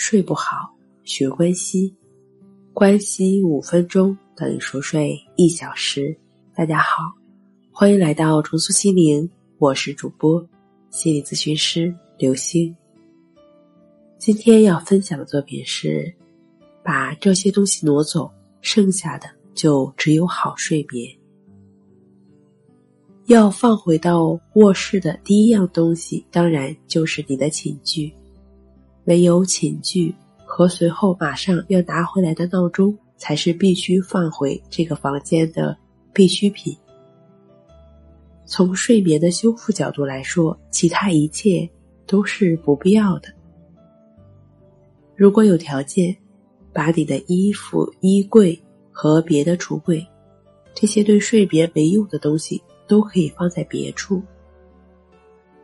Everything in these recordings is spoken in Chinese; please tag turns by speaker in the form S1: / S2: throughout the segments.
S1: 睡不好，学关西，关西五分钟等于熟睡一小时。大家好，欢迎来到重塑心灵，我是主播心理咨询师刘星。今天要分享的作品是：把这些东西挪走，剩下的就只有好睡眠。要放回到卧室的第一样东西，当然就是你的寝具。没有寝具和随后马上要拿回来的闹钟，才是必须放回这个房间的必需品。从睡眠的修复角度来说，其他一切都是不必要的。如果有条件，把你的衣服、衣柜和别的橱柜，这些对睡眠没用的东西，都可以放在别处。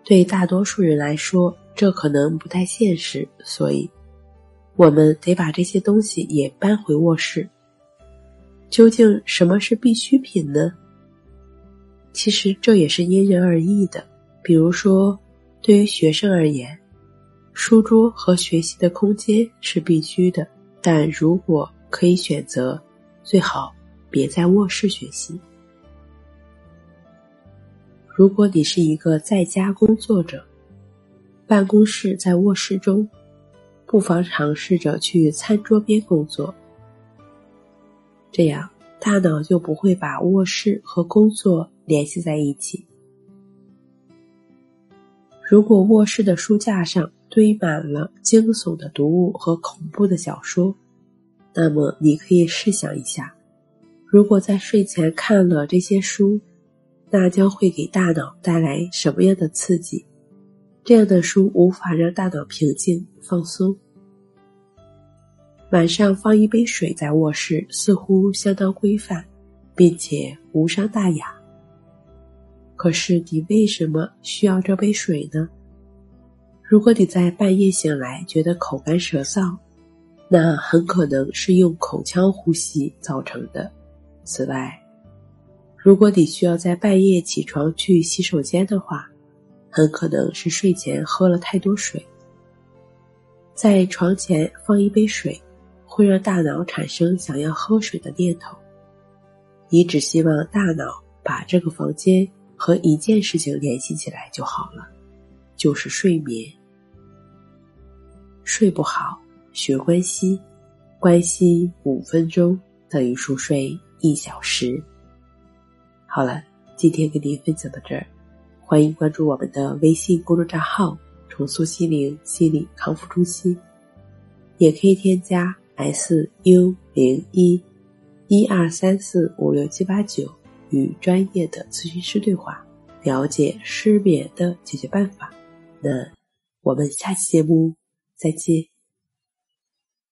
S1: 对大多数人来说。这可能不太现实，所以，我们得把这些东西也搬回卧室。究竟什么是必需品呢？其实这也是因人而异的。比如说，对于学生而言，书桌和学习的空间是必须的，但如果可以选择，最好别在卧室学习。如果你是一个在家工作者。办公室在卧室中，不妨尝试着去餐桌边工作，这样大脑就不会把卧室和工作联系在一起。如果卧室的书架上堆满了惊悚的读物和恐怖的小说，那么你可以试想一下，如果在睡前看了这些书，那将会给大脑带来什么样的刺激？这样的书无法让大脑平静放松。晚上放一杯水在卧室，似乎相当规范，并且无伤大雅。可是你为什么需要这杯水呢？如果你在半夜醒来觉得口干舌燥，那很可能是用口腔呼吸造成的。此外，如果你需要在半夜起床去洗手间的话，很可能是睡前喝了太多水。在床前放一杯水，会让大脑产生想要喝水的念头。你只希望大脑把这个房间和一件事情联系起来就好了，就是睡眠。睡不好，学关西，关西五分钟等于熟睡一小时。好了，今天跟您分享到这儿。欢迎关注我们的微信公众账号“重塑心灵心理康复中心”，也可以添加 “s u 零一一二三四五六七八九”与专业的咨询师对话，了解失眠的解决办法。那我们下期节目再见。